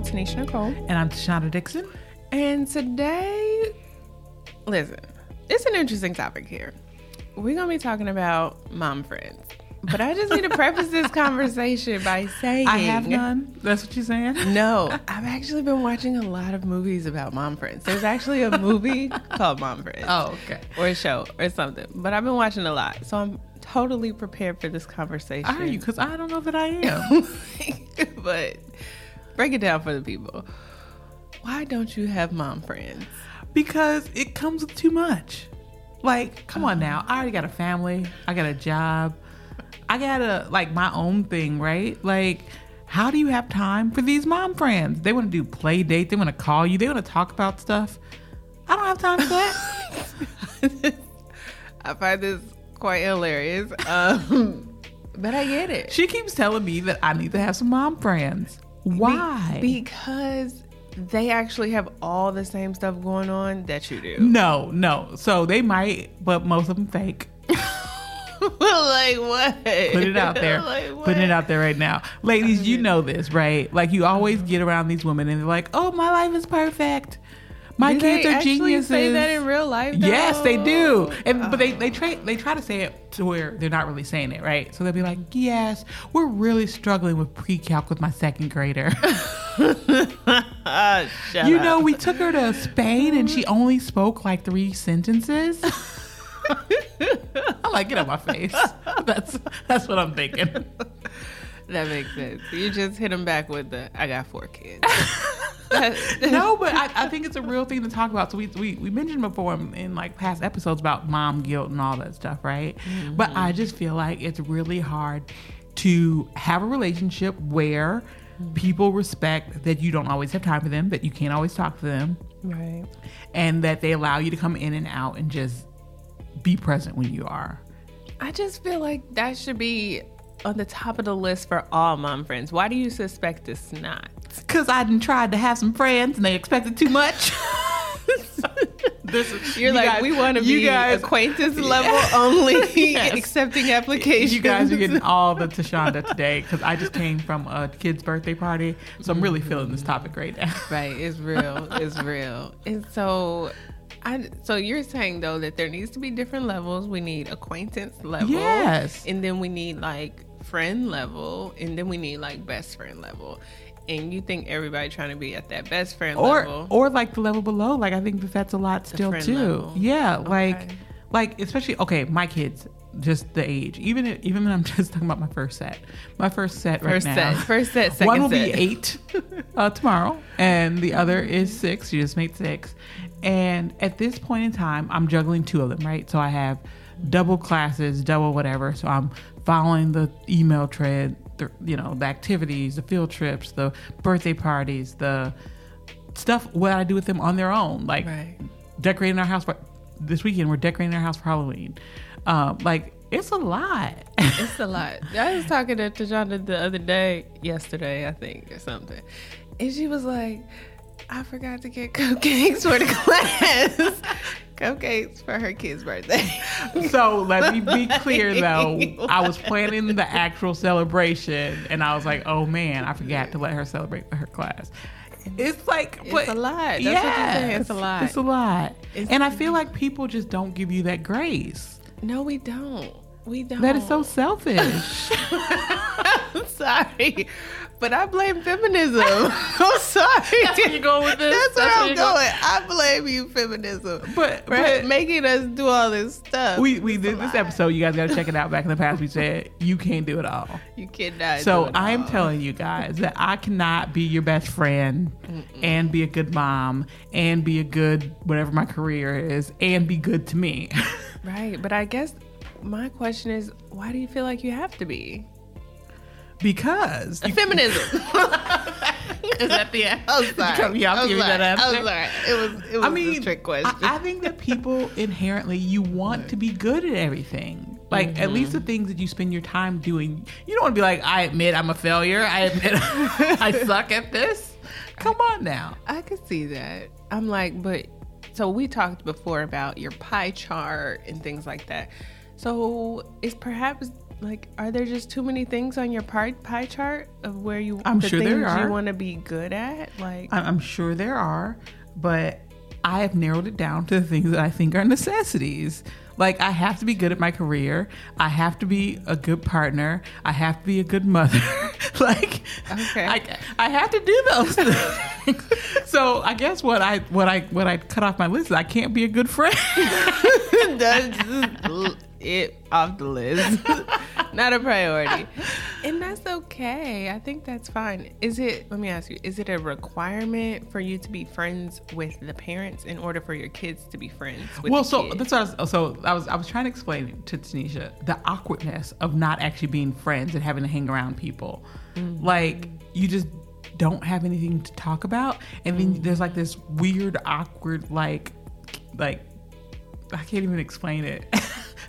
girl, Tenisha Nicole. And I'm Taushanda Dixon. And today, listen, it's an interesting topic here. We're going to be talking about mom friends. But I just need to preface this conversation by saying I have none. That's what you're saying? No, I've actually been watching a lot of movies about mom friends. There's actually a movie called Mom Friends. Oh, okay. Or a show or something. But I've been watching a lot. So I'm totally prepared for this conversation. Are you? Because I don't know that I am. but break it down for the people. Why don't you have mom friends? because it comes with too much. Like, come on now. I already got a family. I got a job. I got a like my own thing, right? Like, how do you have time for these mom friends? They want to do play date. They want to call you. They want to talk about stuff. I don't have time for that. I find this quite hilarious. Um, but I get it. she keeps telling me that I need to have some mom friends. Why? Be- because they actually have all the same stuff going on that you do. no, no. So they might, but most of them fake. like what? Put it out there. like what? Putting it out there right now. Ladies, you know this, right? Like you always uh-huh. get around these women and they're like, "Oh, my life is perfect. My Do kids they are geniuses." Say that in real life? Though? Yes, they do. And but they they try they try to say it to where they're not really saying it, right? So they'll be like, "Yes, we're really struggling with pre-calc with my second grader." Ah, shut you up. know, we took her to Spain and she only spoke like three sentences. I'm like, get out my face. That's that's what I'm thinking. that makes sense. You just hit them back with the "I got four kids." no, but I, I think it's a real thing to talk about. So we we, we mentioned before in, in like past episodes about mom guilt and all that stuff, right? But mm-hmm. I just feel like it's really hard to have a relationship where mm-hmm. people respect that you don't always have time for them, that you can't always talk to them, right. and that they allow you to come in and out and just be present when you are. I just feel like that should be on the top of the list for all mom friends. Why do you suspect it's not? Cause I done tried to have some friends and they expected too much. this You're you like, guys- we want to be guys, acquaintance level only, Yes. accepting applications. You guys are getting all the Taushanda today because I just came from a kid's birthday party, so I'm really feeling this topic right now. right. It's real. It's real. And so, I so you're saying though that there needs to be different levels. We need acquaintance level, Yes. and then we need like friend level, and then we need like best friend level. And you think everybody trying to be at that best friend Or level? or like the level below. Like I think that that's a lot still too. level. Yeah, like Okay. like especially okay, my kids just the age. Even if- even when I'm just talking about my first set, my first set right First now. set, first set, second One will set. be eight uh, tomorrow, and the other is six. You just made six. And at this point in time, I'm juggling two of them, right? So I have double classes, double whatever. So I'm following the email thread, the, you know, the activities, the field trips, the birthday parties, the stuff what I do with them on their own, like Right. decorating our house for this weekend. We're decorating our house for Halloween. Um, like it's a lot. It's a lot. I was talking to Tajana the other day, yesterday, I think, or something. And she was like, I forgot to get cupcakes for the class. Cupcakes for her kid's birthday. So let me be clear though. I was planning the actual celebration and I was like, oh man, I forgot to let her celebrate for her class. It's like It's a lot. That's what you're saying. It's a lot. It's a lot. It's- and I feel like people just don't give you that grace. no, we don't. We don't. That is so selfish. I'm sorry. But I blame feminism. I'm sorry. That's where you're going with this? That's, That's where I'm going. going? I blame you, feminism. But- but- making us do all this stuff. we we did this episode. You guys got to check it out. Back in the past, we said you can't do it all. You cannot. So do it I am telling you guys that I cannot be your best friend and be a good mom and be a good whatever my career is and be good to me. Right, but I guess my question is, why do you feel like you have to be? because you- Feminism. is that the end? I'm sorry. You have to I'm give me sorry. that answer. I'm sorry. It was it was I mean, a trick question. I, I think that people inherently you want to be good at everything. Like at least the things that you spend your time doing. You don't want to be like, I admit I'm a failure. I admit I suck at this. Come on now. I could see that. I'm like, but so we talked before about your pie chart and things like that. So is perhaps like are there just too many things on your pie, pie chart of where you I'm the sure there things are. you want to be good at like I- I'm sure there are, but I have narrowed it down to the things that I think are necessities. Like I have to be good at my career. I have to be a good partner. I have to be a good mother. like, Okay. I, I have to do those things. so I guess what I what I what I cut off my list is I can't be a good friend. that's just it off the list. Not a priority. And that's okay. I think that's fine. Is it, let me ask you, is it a requirement for you to be friends with the parents in order for your kids to be friends with well, the so kids? that's what I was, so I was I was trying to explain to Tenisha the awkwardness of not actually being friends and having to hang around people. Mm-hmm. Like you just don't have anything to talk about, and then Mm-hmm. there's like this weird, awkward, like like I can't even explain it.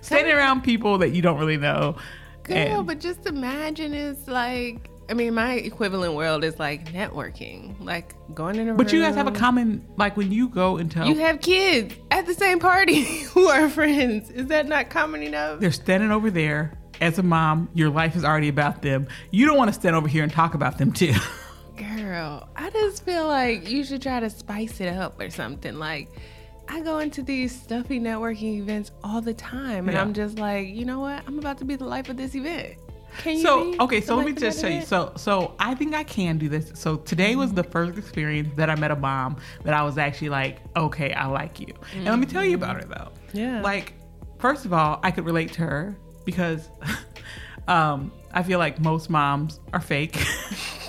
Standing around people that you don't really know. Girl, and- but just imagine it's like, I mean, my equivalent world is like networking, like going in a room. but you guys have a common like when you go into You have kids at the same party who are friends. Is that not common enough? They're standing over there. As a mom, your life is already about them. You don't want to stand over here and talk about them too. Girl, I just feel like you should try to spice it up or something. Like, I go into these stuffy networking events all the time, and Yeah. I'm just like, you know what? I'm about to be the life of this event. Can you? So okay, so let me just tell you. So so I think I can do this. So today was the first experience that I met a mom that I was actually like, okay, I like you. And let me tell you about her though. Yeah. Like, first of all, I could relate to her because um, I feel like most moms are fake.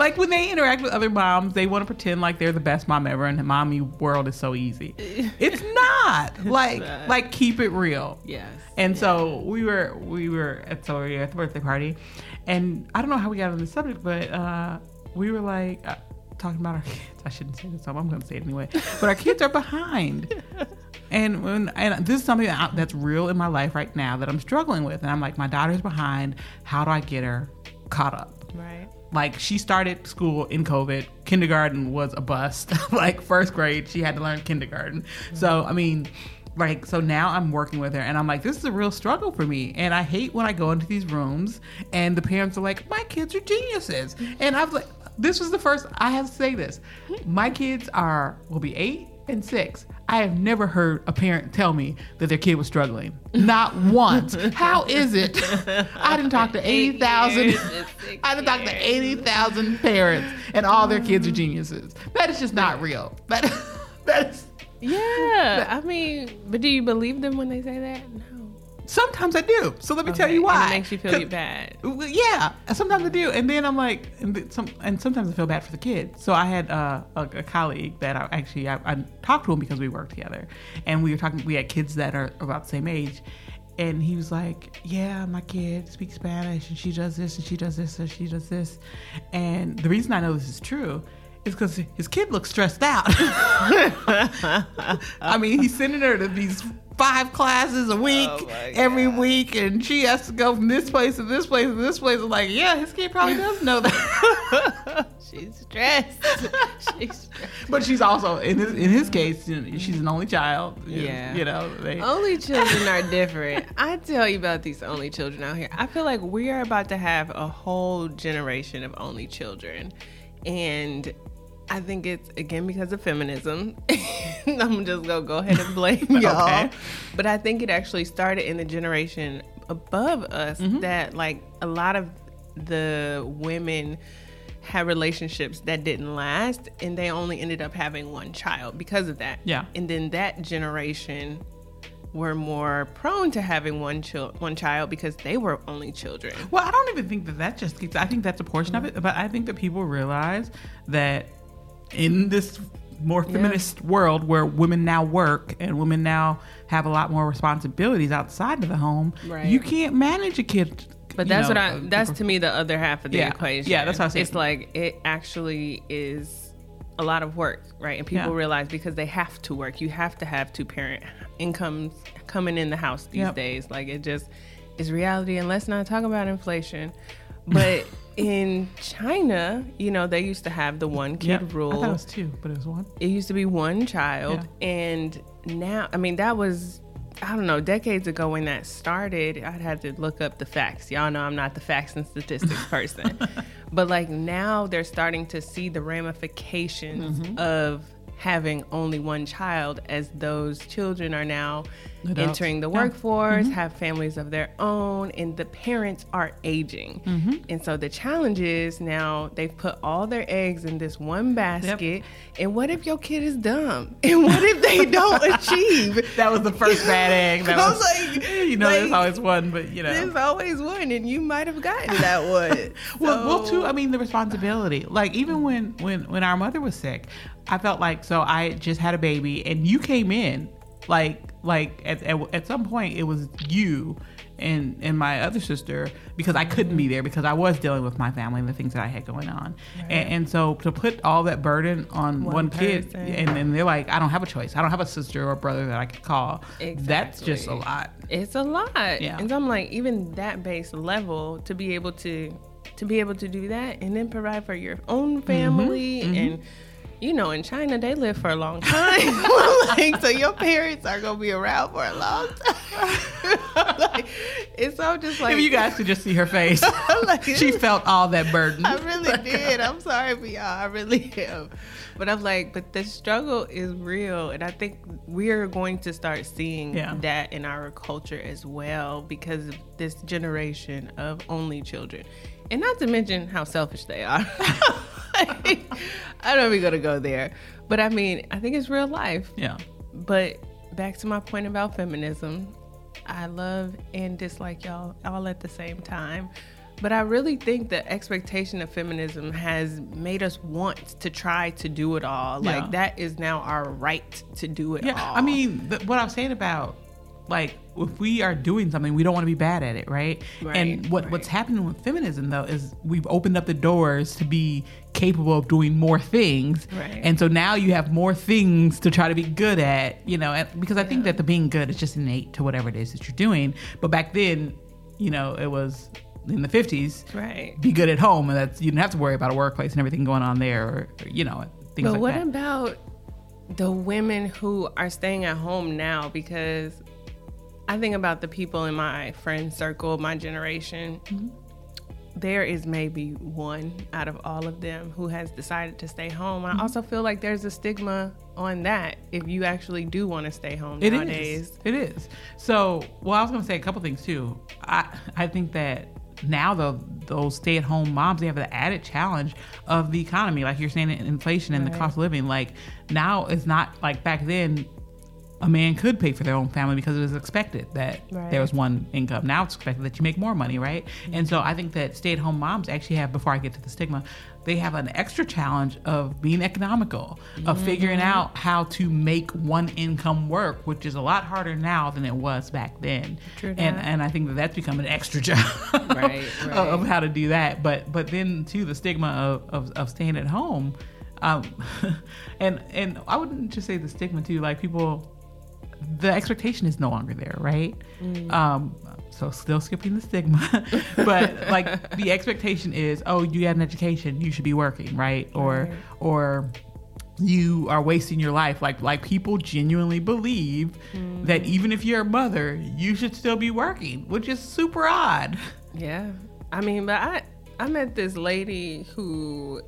like when they interact with other moms, they want to pretend like they're the best mom ever, and the mommy world is so easy. It's not. like not. like keep it real. Yes. And so we were we were at so we were at the birthday party, and I don't know how we got on the subject, but uh, we were like uh, talking about our kids. I shouldn't say this, so I'm going to say it anyway. But our kids are behind, and when and this is something that's real in my life right now that I'm struggling with, and I'm like, my daughter's behind. How do I get her caught up? Like she started school in COVID. Kindergarten was a bust. like first grade, she had to learn kindergarten. So I mean, like so now I'm working with her, and I'm like, this is a real struggle for me. And I hate when I go into these rooms and the parents are like, my kids are geniuses, and I was like, this was the first I have to say this. My kids are will be eight and six. I have never heard a parent tell me that their kid was struggling. Not once. How is it? I didn't talk to eighty thousand. years, it's six I didn't talk to eighty thousand parents, and all their kids are geniuses. That is just not real. That that is. Yeah. I mean, but do you believe them when they say that? No. Sometimes I do. So let me tell you why. And it makes you feel bad. Yeah, sometimes I do, and then I'm like, and, some, and sometimes I feel bad for the kids. So I had uh, a, a colleague that I actually I, I talked to him because we worked together, and we were talking. We had kids that are about the same age, and he was like, "Yeah, my kid speaks Spanish, and she does this, and she does this, and she does this." And the reason I know this is true is because his kid looks stressed out. I mean, he's sending her to these five classes a week Oh every week, and she has to go from this place to this place to this place. I'm like, yeah, his kid probably does know that. She's stressed. She's stressed. but she's also in his in his case, she's an only child. Yeah. you know, they, Only children are different. I tell you about these only children out here. I feel like we are about to have a whole generation of only children. And I think it's again because of feminism. I'm just gonna go ahead and blame y'all. Okay. But I think it actually started in the generation above us Mm-hmm. that like a lot of the women had relationships that didn't last and they only ended up having one child because of that. Yeah. And then that generation were more prone to having one child one child because they were only children. Well, I don't even think that that just gets. I think that's a portion of it, but I think that people realize that in this more feminist world where women now work and women now have a lot more responsibilities outside of the home, Right. you can't manage a kid. But that's know, what I that's to me the other half of the Yeah. equation. Yeah, that's how I said. It's like it actually is a lot of work, right? And people Yeah. realize because they have to work, you have to have two parent incomes coming in the house these Yep. days. Like it just is reality and let's not talk about inflation. But in China, you know, they used to have the one kid Yep. rule. I thought it was two, but it was one. it used to be one child and now i mean that was I don't know, decades ago when that started, I'd have to look up the facts. Y'all know I'm not the facts and statistics person. but like now they're starting to see the ramifications Mm-hmm. of having only one child as those children are now Adults. entering the Yeah. Mm-hmm. workforce, have families of their own, and the parents are aging. Mm-hmm. And so the challenge is now they've put all their eggs in this one basket. And what if your kid is dumb? And what if they don't achieve? That was the first bad egg. That I was, was like, you know, there's always one, but you know. There's always one, and you might have gotten that one. well, well, too. I mean, the responsibility. Like even when when when our mother was sick, I felt like so I just had a baby, and you came in like like at at, at some point it was you and and my other sister because I couldn't be there because I was dealing with my family and the things that I had going on, and, and so to put all that burden on one, One kid, and then they're like, I don't have a choice. I don't have a sister or brother that I could call. That's just a lot. It's a lot. Yeah. And so I'm like, even that base level to be able to to be able to do that and then provide for your own mm-hmm. family mm-hmm. and you know, in China they live for a long time. like so your parents are gonna be around for a long time. like, it's so just like If you guys could just see her face, Like, she felt all that burden. I really did. I'm sorry for y'all. I really am. But I'm like, but the struggle is real. And I think we're going to start seeing Yeah. that in our culture as well because of this generation of only children. And not to mention how selfish they are. I don't even gonna go there. But I mean, I think it's real life. yeah. But back to my point about feminism, I love and dislike y'all all at the same time. But I really think the expectation of feminism has made us want to try to do it all. Yeah. Like that is now our right to do it Yeah, all. I mean, th- what I'm saying about like if we are doing something, we don't want to be bad at it, right? Right, and what right. what's happening with feminism though is we've opened up the doors to be capable of doing more things, Right. and so now you have more things to try to be good at, you know. And, because I think that the being good is just innate to whatever it is that you're doing. But back then, you know, it was in the 50s. right. Be good at home, and that's you didn't have to worry about a workplace and everything going on there, or, or, you know, things like that. But like what that. about the women who are staying at home now? Because I think about the people in my friend circle, my generation. Mm-hmm. There is maybe one out of all of them who has decided to stay home. Mm-hmm. I also feel like there's a stigma on that if you actually do want to stay home It is. nowadays. It is. So, well, I was going to say a couple things too. I I think that now the those stay at home moms they have the added challenge of the economy, like you're saying, inflation and the cost of living. Like now it's not like back then. A man could pay for their own family because it was expected that Right. there was one income. Now it's expected that you make more money, right? And so I think that stay at home moms actually have, before I get to the stigma, they have an extra challenge of being economical, of figuring out how to make one income work, which is a lot harder now than it was back then. True and that. and I think that that's become an extra job Right, of- right. of how to do that. But but then too the stigma of, of, of staying at home. Um, and and I wouldn't just say the stigma too, like people the expectation is no longer there, right? Mm. Um, so still skipping the stigma, but like the expectation is, oh, you had an education, you should be working, right? Or Right. or you are wasting your life. Like like people genuinely believe Mm. that even if you're a mother, you should still be working, which is super odd. Yeah. I mean, but I I met this lady who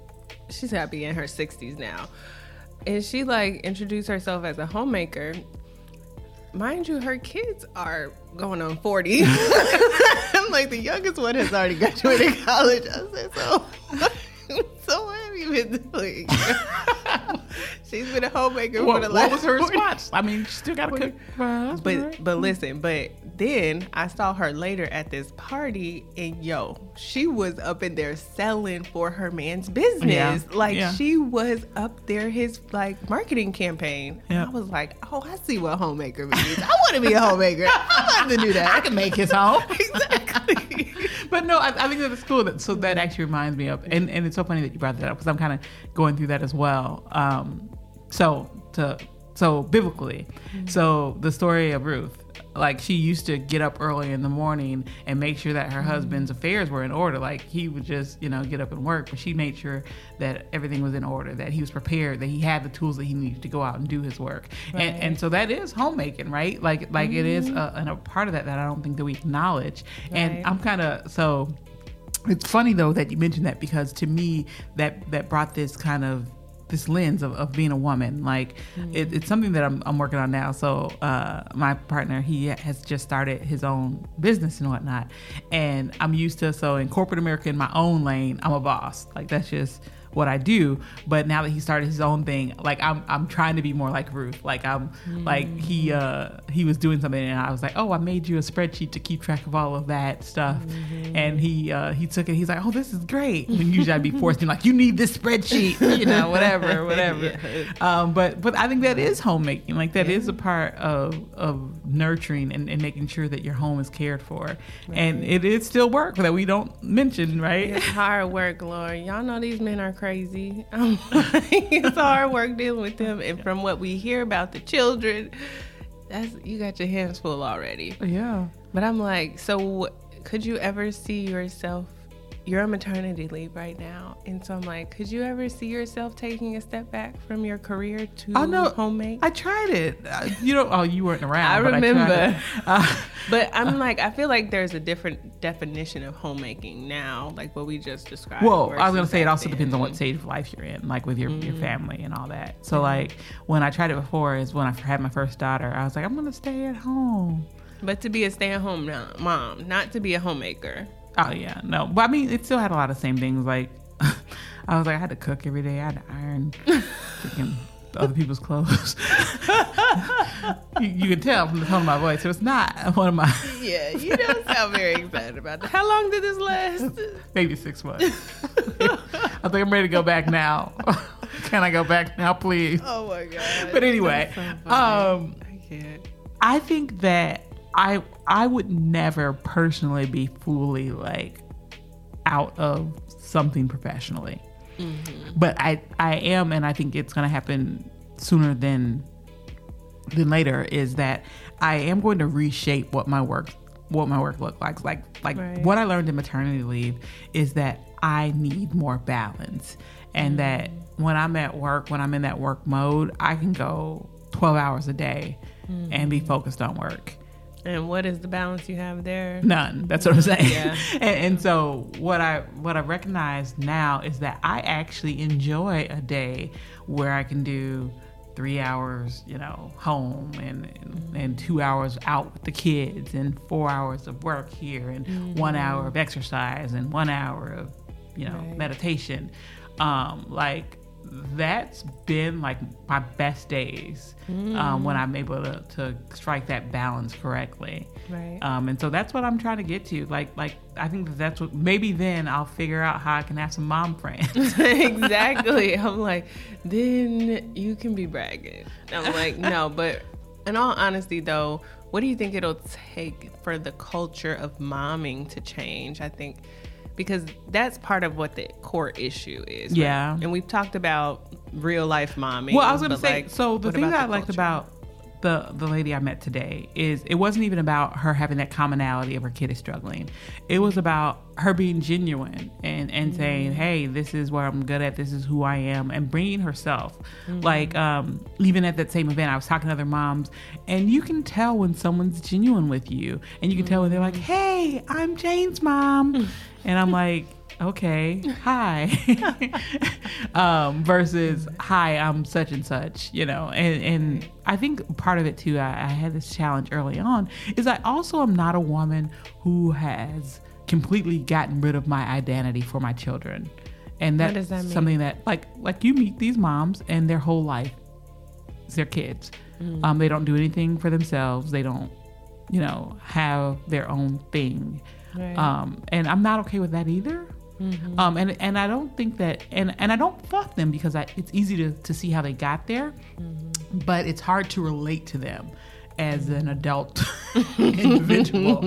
she's happy in her 60s now. And she like introduced herself as a homemaker. Mind you, her kids are going on 40. I'm like the youngest one has already graduated college. I said, so so what have you been doing? She's been a homemaker for What, the what last was her response? I mean, she still got to cook for but right? but listen, but then I saw her later at this party, and yo, she was up in there selling for her man's business. Yeah, Like yeah. she was up there his like marketing campaign. Yeah. I was like, oh, I see what homemaker means. I want to be a homemaker. I want to do that. I can make his home. exactly. But no, I, I think that it's cool. That, so that actually reminds me of, and, and it's so funny that you brought that up because I'm kind of going through that as well. Um, so to so biblically, so the story of Ruth, like she used to get up early in the morning and make sure that her mm-hmm. husband's affairs were in order. Like he would just, you know, get up and work, but she made sure that everything was in order, that he was prepared, that he had the tools that he needed to go out and do his work. Right. And and so that is homemaking, right? Like like it is mm-hmm. a, and a part of that that I don't think that we acknowledge. Right. And I'm kind of so it's funny though that you mentioned that because to me that that brought this kind of this lens of, of being a woman. Like it, it's something that I'm, I'm working on now. So uh, my partner he has just started his own business and whatnot. And i'm used to so in corporate america in my own lane i'm a boss. Like that's just what I do. But now that he started his own thing, like I'm I'm trying to be more like Ruth. Like I'm like he uh he was doing something and I was like, Oh, I made you a spreadsheet to keep track of all of that stuff. And he uh he took it, he's like, Oh, this is great. And usually I'd be forced to like, you need this spreadsheet, you know, whatever, whatever. Yeah. Um but but I think that is homemaking. Like that is a part of of nurturing and, and making sure that your home is cared for. And it is still work that we don't mention, right? It's hard work, Lord. Y'all know these men are crazy. Like, it's hard work dealing with them, and from what we hear about the children, that's you got your hands full already. Yeah. But I'm like, so could you ever see yourself? You're on maternity leave right now, and so I'm like, could you ever see yourself taking a step back from your career to Oh, no. homemade? I tried it. Uh, you know, oh, you weren't around. I but tried remember. it. Uh, But I'm like, I feel like there's a different definition of homemaking now, like what we just described. well, I was gonna say it also depends on what then. stage of life you're in, like with your your Mm-hmm. family and all that. So like when I tried it before, is when I had my first daughter. I was like, I'm gonna stay at home. But to be a stay-at-home mom, not to be a homemaker. Oh yeah, no, but I mean, it still had a lot of same things. Like I was like, I had to cook every day. I had to iron freaking other people's clothes. you, you can tell from the tone of my voice. It was not one of my Yeah, you don't sound very excited about that. How long did this last? maybe six months. I think I'm ready to go back now. Can I go back now, please? Oh my god. But anyway, so um, I can't. I think that I I would never personally be fully like out of something professionally. Mm-hmm. But I I am and I think it's going to happen sooner than than later is that I am going to reshape what my work what my work look like like like Right. what I learned in maternity leave is that I need more balance. And mm-hmm. that when I'm at work when I'm in that work mode I can go 12 hours a day and be mm-hmm. focused on work And what is the balance you have there? none that's what i'm saying Yeah. and, and so what i what i recognize now is that i actually enjoy a day where i can do three hours you know home and and, and two hours out with the kids and four hours of work here and one hour of exercise and one hour of you know Right. meditation um like that's been like my best days um, when I'm able to, to strike that balance correctly. Right. Um, and so that's what I'm trying to get to. Like, like I think that that's what maybe then I'll figure out how I can have some mom friends. exactly. I'm like, then you can be bragging. I'm like, no, but in all honesty, though, what do you think it'll take for the culture of momming to change? I think because that's part of what the core issue is. right? Yeah. And we've talked about real life momming. well, I was gonna say. like, so the thing that I the liked about the the lady I met today is it wasn't even about her having that commonality of her kid is struggling. It was about her being genuine and and mm. saying, "Hey, this is where I'm good at. This is who I am," and bringing herself. Mm-hmm. Like um, even at that same event, I was talking to other moms, and you can tell when someone's genuine with you, and you can tell when they're like, mm. "Hey, I'm Jane's mom," and I'm like. Okay, hi. um, versus hi, I'm such and such, you know. And and I think part of it too, I, I had this challenge early on, is I also am not a woman who has completely gotten rid of my identity for my children. And that's that something that like like you meet these moms and their whole life is their kids. Mm. Um, they don't do anything for themselves. They don't, you know, have their own thing. Right. Um, and I'm not okay with that either. Mm-hmm. Um, and and I don't think that, and and I don't fault them because I, it's easy to to see how they got there, Mm-hmm. but it's hard to relate to them as an adult individual.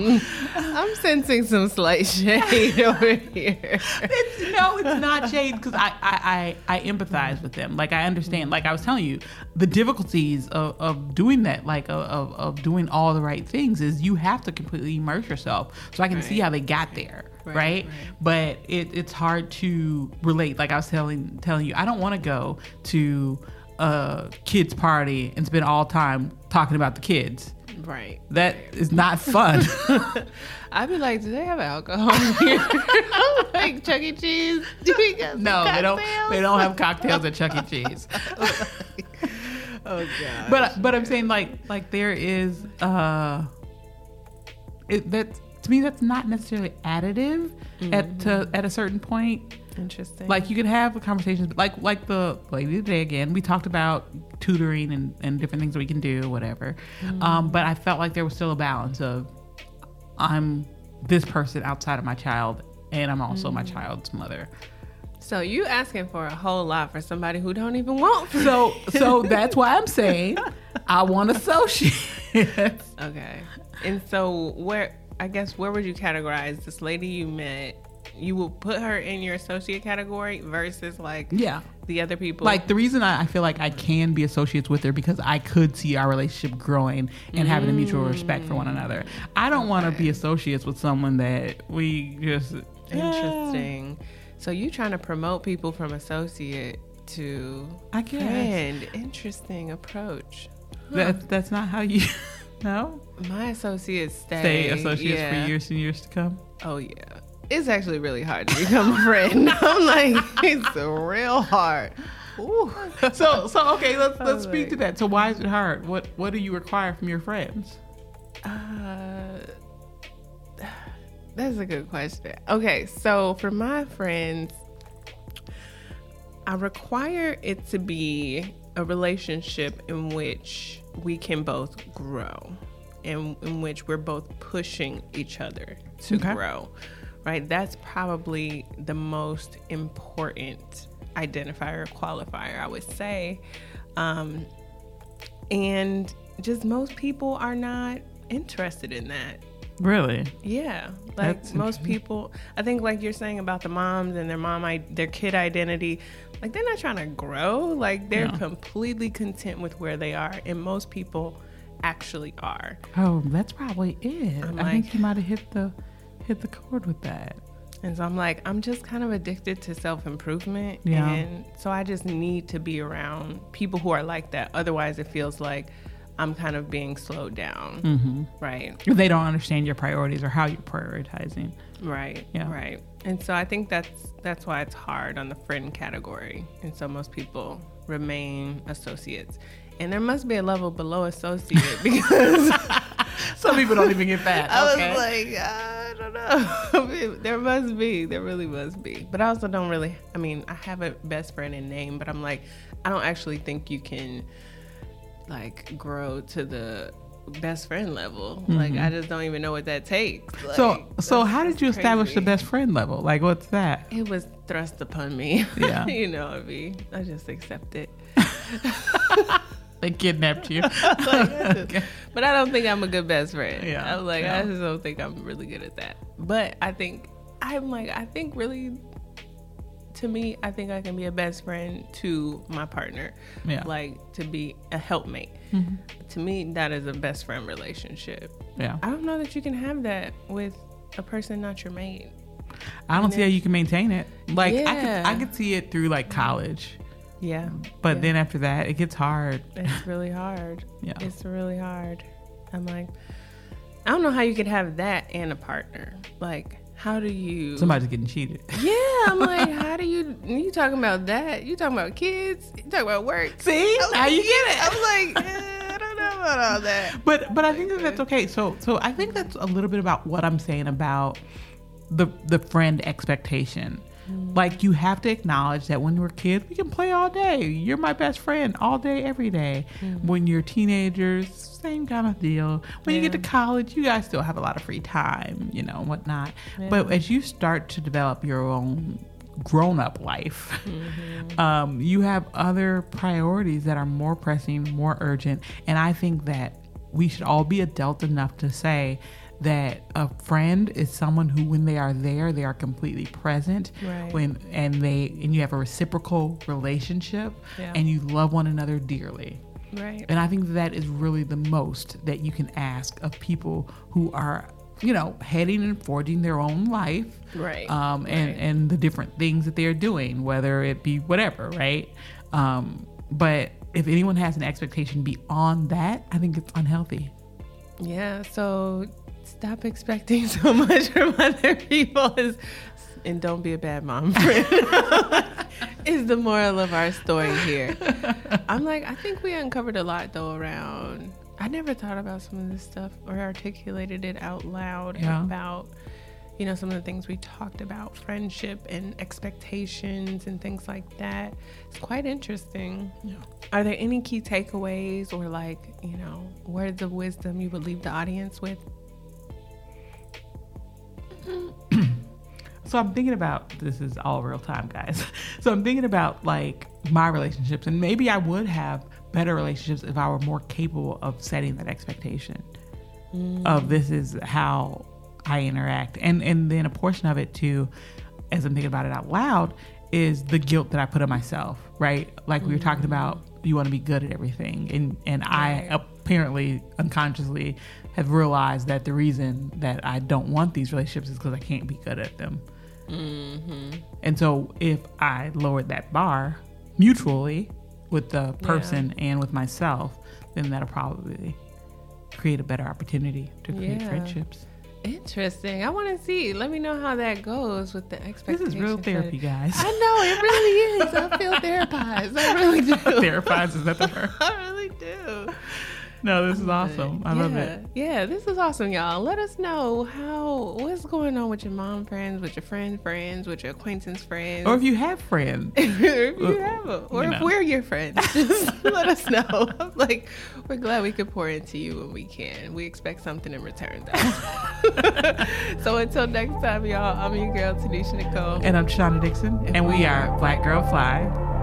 I'm sensing some slight shade over here. It's, no, it's not shade because I, I, I, I empathize with them. Like I understand. Like I was telling you, the difficulties of, of doing that, like of, of, of doing all the right things, is you have to completely immerse yourself. So I can see how they got there, right? Right, right. But it, it's hard to relate. Like I was telling telling you, I don't want to go to a kids party and spend all time talking about the kids. Right. That is not fun. I'd be like, do they have alcohol here? like Chuck E. Cheese? Do we got no, some they don't. They don't have cocktails at Chuck E. Cheese. Oh god. but but I'm saying like like there is uh it that to me that's not necessarily additive at to, at a certain point interesting. like you can have a conversations like like the lady today again we talked about tutoring and, and different things we can do whatever um but i felt like there was still a balance of i'm this person outside of my child and i'm also my child's mother so you asking for a whole lot for somebody who don't even want. so so that's why i'm saying i want associates Okay. And so where I guess where would you categorize this lady you met? You will put her in your associate category versus like yeah the other people. like the reason I, I feel like I can be associates with her because I could see our relationship growing and having a mutual respect for one another. I don't want to be associates with someone that we just interesting. So you trying to promote people from associate to I guess friend. Interesting approach. that that's not how you no My associates stay, stay associates yeah. for years and years to come. Oh yeah. It's actually really hard to become a friend. I'm like, it's real hard. Ooh. So so okay, let's let's speak like- to that. So why is it hard? What what do you require from your friends? Uh, that's a good question. Okay, so for my friends, I require it to be a relationship in which we can both grow and in which we're both pushing each other to Okay. grow. Right? That's probably the most important identifier or qualifier, I would say. Um, and just most people are not interested in that. Really? Yeah, like That's most people, I think like you're saying about the moms and their mom, I, their kid identity, like they're not trying to grow. Like they're Yeah. completely content with where they are, and most people actually are. Oh, that's probably it. I'm I think you might have hit the hit the chord with that. And so I'm like, I'm just kind of addicted to self improvement, Yeah. and so I just need to be around people who are like that. Otherwise, it feels like I'm kind of being slowed down. Mm-hmm. Right. They don't understand your priorities or how you're prioritizing. Right. Yeah. Right. And so I think that's that's why it's hard on the friend category. And so most people remain associates. And there must be a level below associate because Some people don't even get that. I okay. was like, I don't know. there must be. There really must be. But I also don't really I mean, I have a best friend in name, but I'm like, I don't actually think you can like grow to the best friend level. Like I just don't even know what that takes. Mm-hmm. so so how did you that's establish the best friend level? Like what's that? It was thrust upon me. Yeah. you know, I mean, I just accept it. They kidnapped you. Okay. But I don't think I'm a good best friend. Yeah, I was like, yeah. I just don't think I'm really good at that. But I think I'm like, I think really, to me, I think I can be a best friend to my partner. Yeah. Like to be a helpmate. Mhm. To me, that is a best friend relationship. Yeah. I don't know that you can have that with a person not your mate. I don't see how you can maintain it. Like I could I could see it through like college. Yeah. But Yeah. then after that it gets hard. It's really hard. Yeah. It's really hard. I'm like, I don't know how you could have that and a partner. Like, how do you? Somebody's getting cheated. Yeah, I'm like, how do you? You talking about that? You talking about kids? You talking about work? See? Like, you get it. I'm like, eh, I don't know about all that. But but I think that that's okay. So so I think that's a little bit about what I'm saying about the the friend expectation. Like you have to acknowledge that when we're kids, we can play all day. You're my best friend all day, every day. When you're teenagers, same kind of deal. When you get to college, you guys still have a lot of free time, you know, and whatnot. But as you start to develop your own grown up life, um, you have other priorities that are more pressing, more urgent. And I think that we should all be adult enough to say that a friend is someone who when they are there they are completely present Right. when and they and you have a reciprocal relationship Yeah. and you love one another dearly Right. and I think that is really the most that you can ask of people who are, you know, heading and forging their own life. Right. Um, and, Right. and the different things that they're doing, whether it be whatever, right? Um, but if anyone has an expectation beyond that, I think it's unhealthy. Yeah, so stop expecting so much from other people is and don't be a bad mom friend is the moral of our story here. I'm like, I think we uncovered a lot though around I never thought about some of this stuff or articulated it out loud Yeah. about you know some of the things we talked about friendship and expectations and things like that it's quite interesting Yeah. are there any key takeaways or like you know words of wisdom you would leave the audience with So I'm thinking about this is all real time, guys. So I'm thinking about like my relationships, and maybe I would have better relationships if I were more capable of setting that expectation mm. of this is how I interact, and and then a portion of it too, as I'm thinking about it out loud, is the guilt that I put on myself. Right, like we were talking mm. about, you want to be good at everything, and and I. apparently unconsciously have realized that the reason that I don't want these relationships is because I can't be good at them. Mm-hmm. And so if I lowered that bar mutually with the person and with myself, then that'll probably create a better opportunity to create Yeah. friendships. interesting i want to see let me know how that goes with the expectations. This is real therapy, guys. i know it really is i feel therapized i really do Therapies is that the word? i really do No, this is awesome. I yeah. love it. Yeah, this is awesome, y'all. Let us know how what's going on with your mom friends, with your friend friends, with your acquaintance friends. Or if you have friends, if you have them, or You if know. we're your friends, just let us know. like, we're glad we could pour into you when we can. We expect something in return, though. so until next time, y'all, I'm your girl, Tenisha Nicole. and I'm Shauna Dixon, and we are Black Girl Fly.